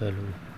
Hallo.